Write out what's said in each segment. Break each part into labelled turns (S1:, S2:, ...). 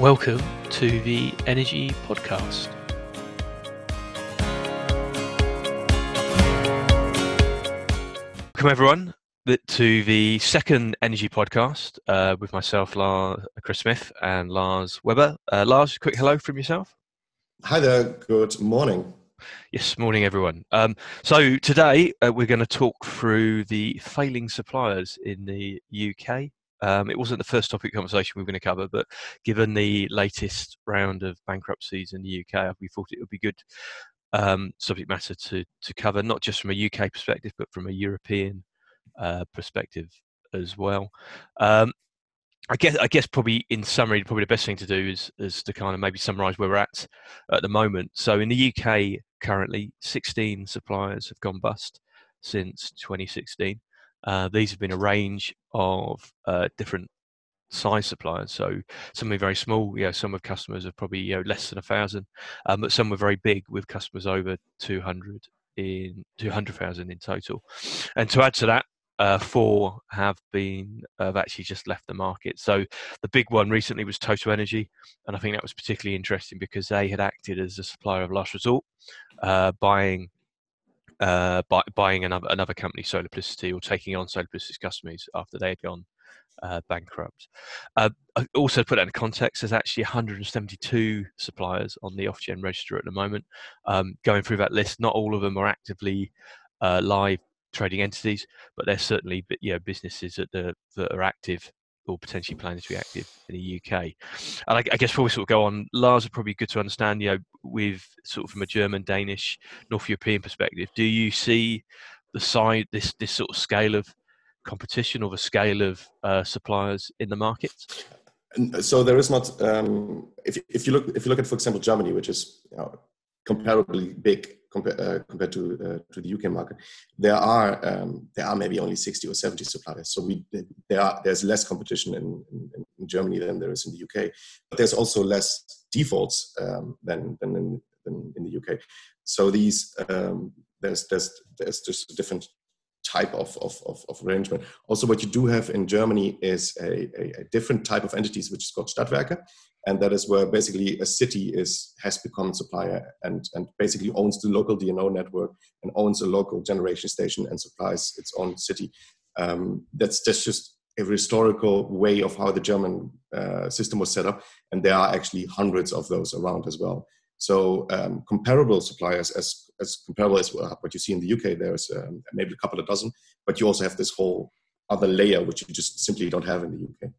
S1: Welcome to the Energy Podcast. Welcome, everyone, to the second Energy Podcast uh, with myself, Lars, Chris Smith, and Lars Weber. Uh, Lars, quick hello from yourself.
S2: Hi there. Good morning.
S1: Yes, morning, everyone. Um, so today uh, we're going to talk through the failing suppliers in the UK. Um, it wasn't the first topic conversation we were going to cover, but given the latest round of bankruptcies in the UK, we thought it would be good um, subject matter to to cover, not just from a UK perspective, but from a European uh, perspective as well. Um, I guess I guess probably in summary, probably the best thing to do is is to kind of maybe summarise where we're at at the moment. So in the UK currently, 16 suppliers have gone bust since 2016. Uh, these have been a range of uh, different size suppliers. So some are very small, yeah, some of customers are probably you know, less than a thousand, um, but some were very big with customers over 200 in 200,000 in total. And to add to that, uh, four have been have actually just left the market. So the big one recently was Total Energy, and I think that was particularly interesting because they had acted as a supplier of last resort, uh, buying uh, buy, buying another another company, Solarplicity, or taking on Solarplicity's customers after they had gone uh, bankrupt. Uh, also, put that in context, there's actually 172 suppliers on the Ofgem register at the moment. Um, going through that list, not all of them are actively uh, live trading entities, but there's certainly you know, businesses that, that are active or potentially planning to be active in the UK. And I, I, guess before we sort of go on, Lars, are probably good to understand, you know, with sort of from a German, Danish, North European perspective, do you see the side this this sort of scale of competition or the scale of uh, suppliers in the market?
S2: So there is not. Um, if if you look if you look at, for example, Germany, which is you know, comparably big compared, uh, compared to uh, to the UK market, there are um, there are maybe only 60 or 70 suppliers. So we there are there's less competition in, in, in Germany than there is in the UK, but there's also less defaults um, than than in, than in the UK. So these um, there's there's there's just a different type of, of, of, of, arrangement. Also, what you do have in Germany is a, a, a, different type of entities, which is called Stadtwerke, and that is where basically a city is has become supplier and, and basically owns the local DNO network and owns a local generation station and supplies its own city. Um, that's, that's just a historical way of how the German uh, system was set up, and there are actually hundreds of those around as well. So um, comparable suppliers, as as comparable as what you see in the UK, there's um, maybe a couple of dozen, but you also have this whole other layer which you just simply don't have in the UK.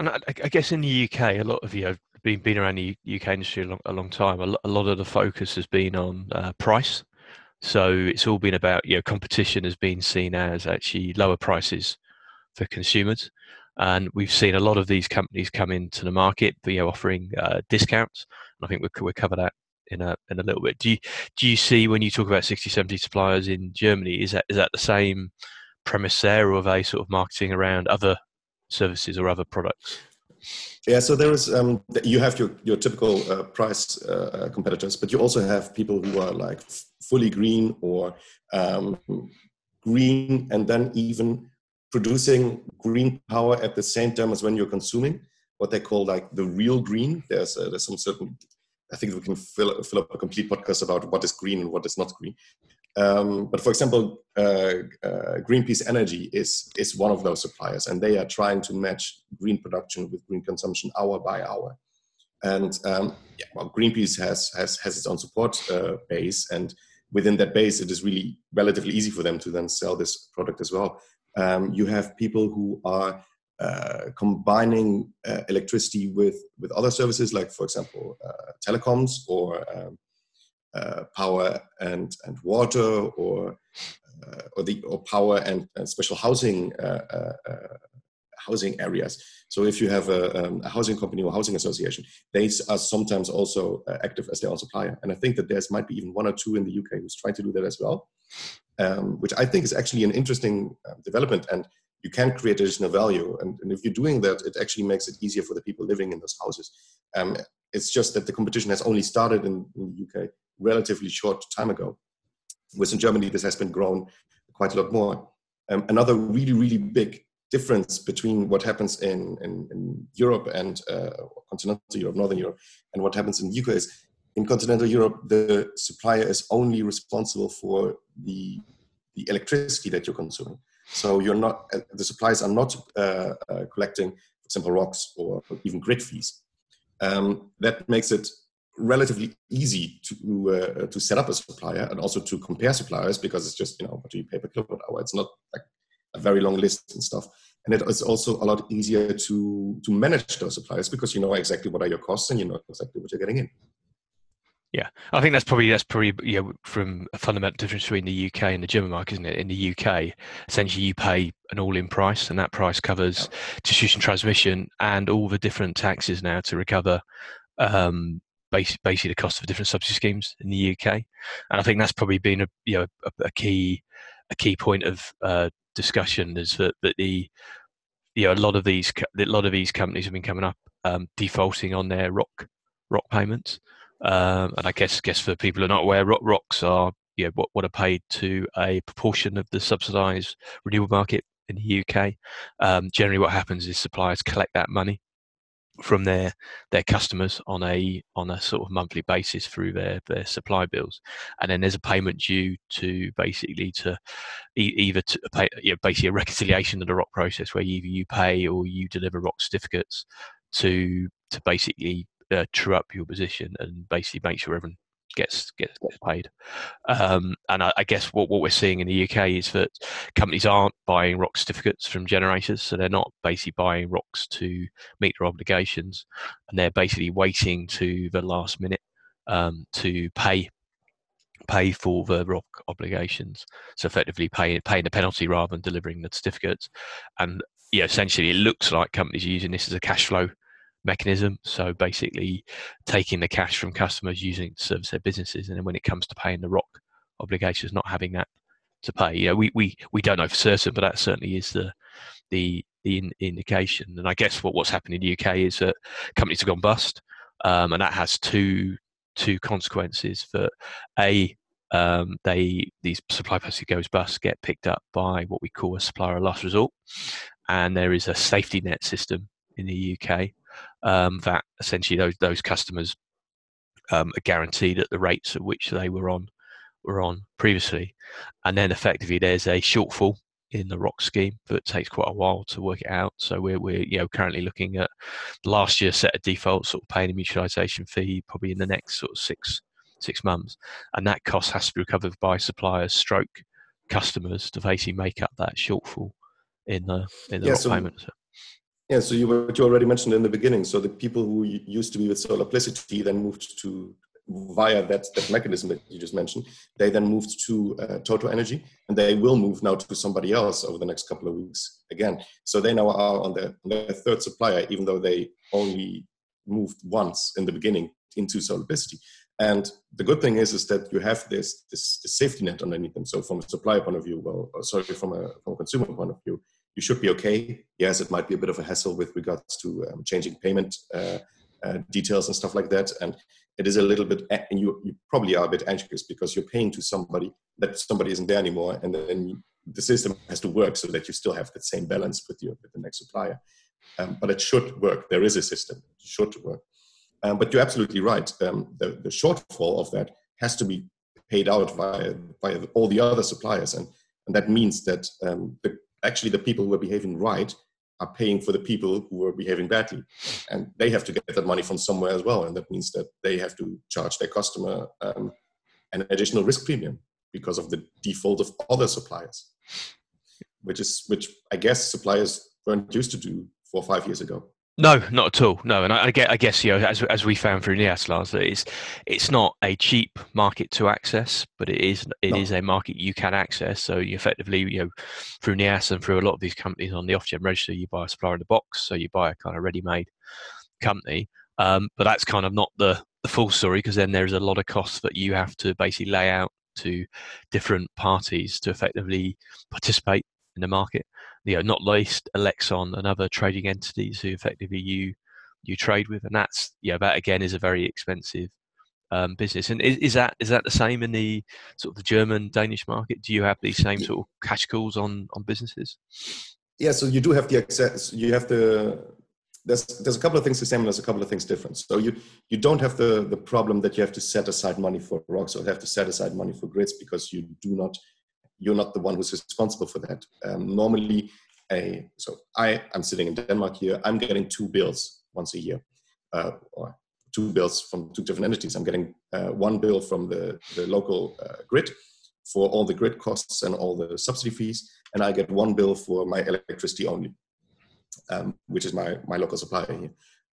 S1: And I, I guess in the UK, a lot of you have been been around the UK industry a long, a long time. A, lot of the focus has been on uh, price. So it's all been about you know competition has been seen as actually lower prices for consumers, and we've seen a lot of these companies come into the market, you know, offering uh, discounts. And I think we'll, we'll cover that in a in a little bit. Do you do you see when you talk about 60, 70 suppliers in Germany, is that is that the same premise there, or are they sort of marketing around other services or other products?
S2: Yeah, so there is um, you have your your typical uh, price uh, competitors, but you also have people who are like fully green or um, green, and then even producing green power at the same time as when you're consuming what they call like the real green. There's uh, there's some certain I think we can fill, fill up a complete podcast about what is green and what is not green. Um, but for example, uh, uh, Greenpeace Energy is is one of those suppliers, and they are trying to match green production with green consumption hour by hour. And um, yeah, well, Greenpeace has has has its own support uh, base, and within that base, it is really relatively easy for them to then sell this product as well. Um, you have people who are uh, combining uh, electricity with with other services like for example uh, telecoms or um, uh, power and and water or uh, or the or power and, and special housing housing areas so if you have a, um, a, housing company or housing association they are sometimes also active as their own supplier and i think that there's might be even one or two in the uk who's trying to do that as well um, which i think is actually an interesting development and you can create additional value. And, and, if you're doing that, it actually makes it easier for the people living in those houses. Um, it's just that the competition has only started in, in, the UK relatively short time ago. Whereas in Germany, this has been grown quite a lot more. Um, another really, really big difference between what happens in, in, in Europe and uh, continental Europe, Northern Europe, and what happens in the UK is in continental Europe, the supplier is only responsible for the, the electricity that you're consuming. So you're not, uh, the suppliers are not uh, uh, collecting, for example, ROCs or even grid fees. Um, that makes it relatively easy to uh, to set up a supplier and also to compare suppliers because it's just you know what do you pay per kilowatt hour? It's not like a very long list and stuff. And it is also a lot easier to to manage those suppliers because you know exactly what are your costs and you know exactly what you're getting in.
S1: Yeah, I think that's probably that's probably you know, from a fundamental difference between the UK and the German market, isn't it? In the UK, essentially you pay an all-in price, and that price covers distribution, transmission, and all the different taxes now to recover um, basically the cost of different subsidy schemes in the UK. And I think that's probably been a you know a, a key a key point of uh, discussion is that, that the you know a lot of these a lot of these companies have been coming up um, defaulting on their rock ROC payments. Um, and I guess guess for people who are not aware, ROC, ROCs are you know, what, what are paid to a proportion of the subsidised renewable market in the UK. Um, generally, what happens is suppliers collect that money from their their customers on a on a sort of monthly basis through their their supply bills, and then there's a payment due to basically to e- either to pay you know, basically a reconciliation of the ROC process where either you pay or you deliver ROC certificates to to basically uh, true up your position and basically make sure everyone gets gets, gets paid. Um, and I, I, guess what, what we're seeing in the UK is that companies aren't buying ROC certificates from generators, so they're not basically buying ROCs to meet their obligations, and they're basically waiting to the last minute um, to pay pay for the ROC obligations. So effectively paying paying the penalty rather than delivering the certificates. And yeah, essentially it looks like companies are using this as a cash flow mechanism. So basically, taking the cash from customers using to service their businesses, and then when it comes to paying the ROC obligations, not having that to pay. You know, we we we don't know for certain, but that certainly is the the the in, indication. And I guess what what's happened in the UK is that companies have gone bust, um, and that has two two consequences. For a um, they these supply policy goes bust get picked up by what we call a supplier of last resort, and there is a safety net system in the UK um, that essentially those those customers um, are guaranteed at the rates at which they were on were on previously, and then effectively there's a shortfall in the ROC scheme that takes quite a while to work it out. So we're we're you know currently looking at last year's set of defaults, sort of paying a mutualisation fee probably in the next sort of six six months, and that cost has to be recovered by suppliers, stroke customers to basically make up that shortfall in the in the yeah, ROC so payment.
S2: Yeah, so you what you already mentioned in the beginning. So the people who used to be with Solarplicity then moved to via that that mechanism that you just mentioned. They then moved to uh, Energy, and they will move now to somebody else over the next couple of weeks again. So they now are on their, their third supplier, even though they only moved once in the beginning into Solarplicity. And the good thing is, is that you have this, this, this safety net underneath them. So from a supplier point of view, well, sorry, from a, from a consumer point of view, you should be okay. Yes, it might be a bit of a hassle with regards to um, changing payment uh, uh, details and stuff like that. And it is a little bit, and you, you probably are a bit anxious because you're paying to somebody that somebody isn't there anymore. And then the system has to work so that you still have the same balance with your with the next supplier. Um, but it should work. There is a system. It should work. Um, but you're absolutely right. Um, the, the shortfall of that has to be paid out via, via all the other suppliers. And, and that means that um, the actually the people who are behaving right are paying for the people who are behaving badly. And they have to get that money from somewhere as well. And that means that they have to charge their customer um, an additional risk premium because of the default of other suppliers, which is which I guess suppliers weren't used to do four or five years ago.
S1: No, not at all. No, and I, I, get, I guess you know, as as we found through Neas, Lars, that it's it's not a cheap market to access, but it is it no. is a market you can access. So you effectively, you know, through Neas and through a lot of these companies on the Ofgem register, you buy a supplier in the box, so you buy a kind of ready-made company. Um, but that's kind of not the the full story because then there's a lot of costs that you have to basically lay out to different parties to effectively participate in the market you know, not least Elexon and other trading entities who effectively you you trade with, and that's yeah, that again is a very expensive um, business. And is, is, that is that the same in the sort of the German Danish market? Do you have these same sort of cash calls on on businesses?
S2: yeah, so you do have the access. You have the there's there's a couple of things the same and there's a couple of things different. So you you don't have the the problem that you have to set aside money for ROCs or have to set aside money for grids because you do not you're not the one who's responsible for that. Um, normally, a so I I'm sitting in Denmark here. I'm getting two bills once a year, uh, or two bills from two different entities. I'm getting uh, one bill from the the local uh, grid for all the grid costs and all the subsidy fees, and I get one bill for my electricity only, um, which is my my local supplier here.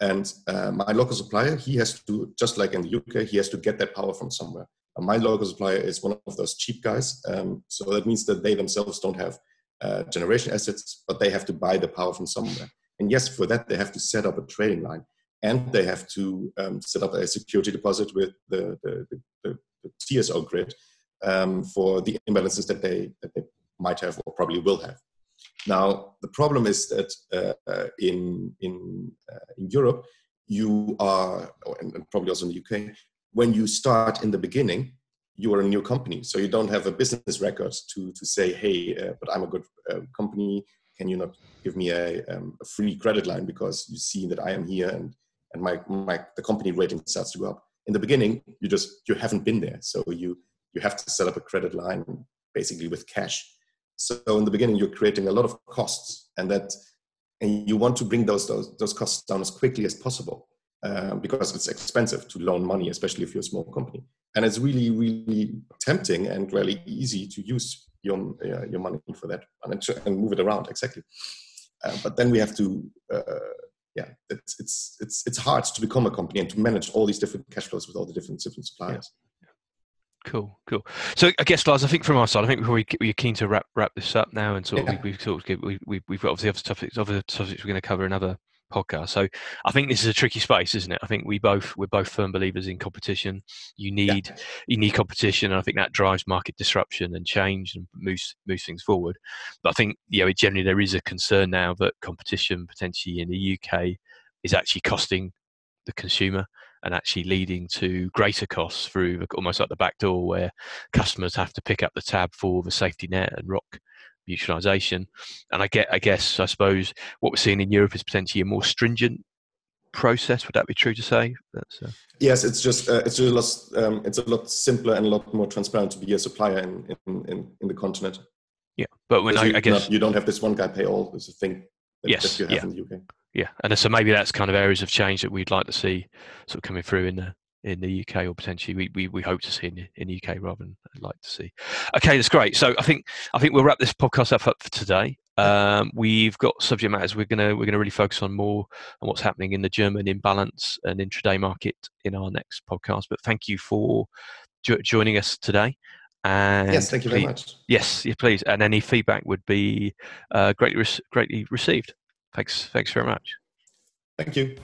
S2: And uh, my local supplier, he has to just like in the UK, he has to get that power from somewhere. And my local supplier is one of those cheap guys, um, so that means that they themselves don't have uh, generation assets, but they have to buy the power from somewhere. And yes, for that they have to set up a trading line, and they have to um, set up a security deposit with the the, the, the TSO grid um, for the imbalances that they that they might have or probably will have. Now, the problem is that uh, uh in in uh, in Europe, you are, and probably also in the UK, when you start in the beginning, you are a new company, so you don't have a business record to to say, hey, uh, but I'm a good uh, company. Can you not give me a, um, a, free credit line because you see that I am here and and my my the company rating starts to go up. In the beginning, you just you haven't been there, so you you have to set up a credit line basically with cash so in the beginning, you're creating a lot of costs, and that and you want to bring those those, those costs down as quickly as possible uh, because it's expensive to loan money, especially if you're a small company. And it's really really tempting and really easy to use your uh, your money for that and, and move it around exactly. Uh, but then we have to. Uh, yeah, it's, it's it's it's hard to become a company and to manage all these different cash flows with all the different different suppliers. Yeah.
S1: Cool, cool. So I guess, Lars, I think from our side, I think we, we're keen to wrap wrap this up now, and sort of yeah. we, have sort of we, we, we've got obviously other topics, other topics we're going to cover another podcast. So I think this is a tricky space, isn't it? I think we both we're both firm believers in competition. You need yeah. you need competition, and I think that drives market disruption and change and moves moves things forward. But I think you know generally there is a concern now that competition potentially in the UK is actually costing the consumer and actually leading to greater costs through almost like the back door where customers have to pick up the tab for the safety net and ROC mutualization. And I get, I guess, I suppose what we're seeing in Europe is potentially a more stringent process. Would that be true to say?
S2: Uh... Yes, it's just uh, it's just a lot, um, it's a lot simpler and a lot more transparent to be a supplier in in, in, in the continent.
S1: Yeah, but when I,
S2: you,
S1: I, guess not,
S2: you don't have this one guy pay all. There's a thing
S1: that, yes,
S2: that you have
S1: yeah.
S2: in the UK
S1: yeah, and so maybe that's kind of areas of change that we'd like to see sort of coming through in the in the UK or potentially we, we, we hope to see in the, in the UK rather than like to see. Okay, that's great. So I think I think we'll wrap this podcast up, up for today. Um, we've got subject matters we're gonna we're gonna really focus on more on what's happening in the German imbalance and intraday market in our next podcast. But thank you for jo- joining us today. And
S2: yes, thank you
S1: please,
S2: very much.
S1: Yes, yeah, please. And any feedback would be uh, greatly re- greatly received. Thanks. Thanks very much.
S2: Thank you.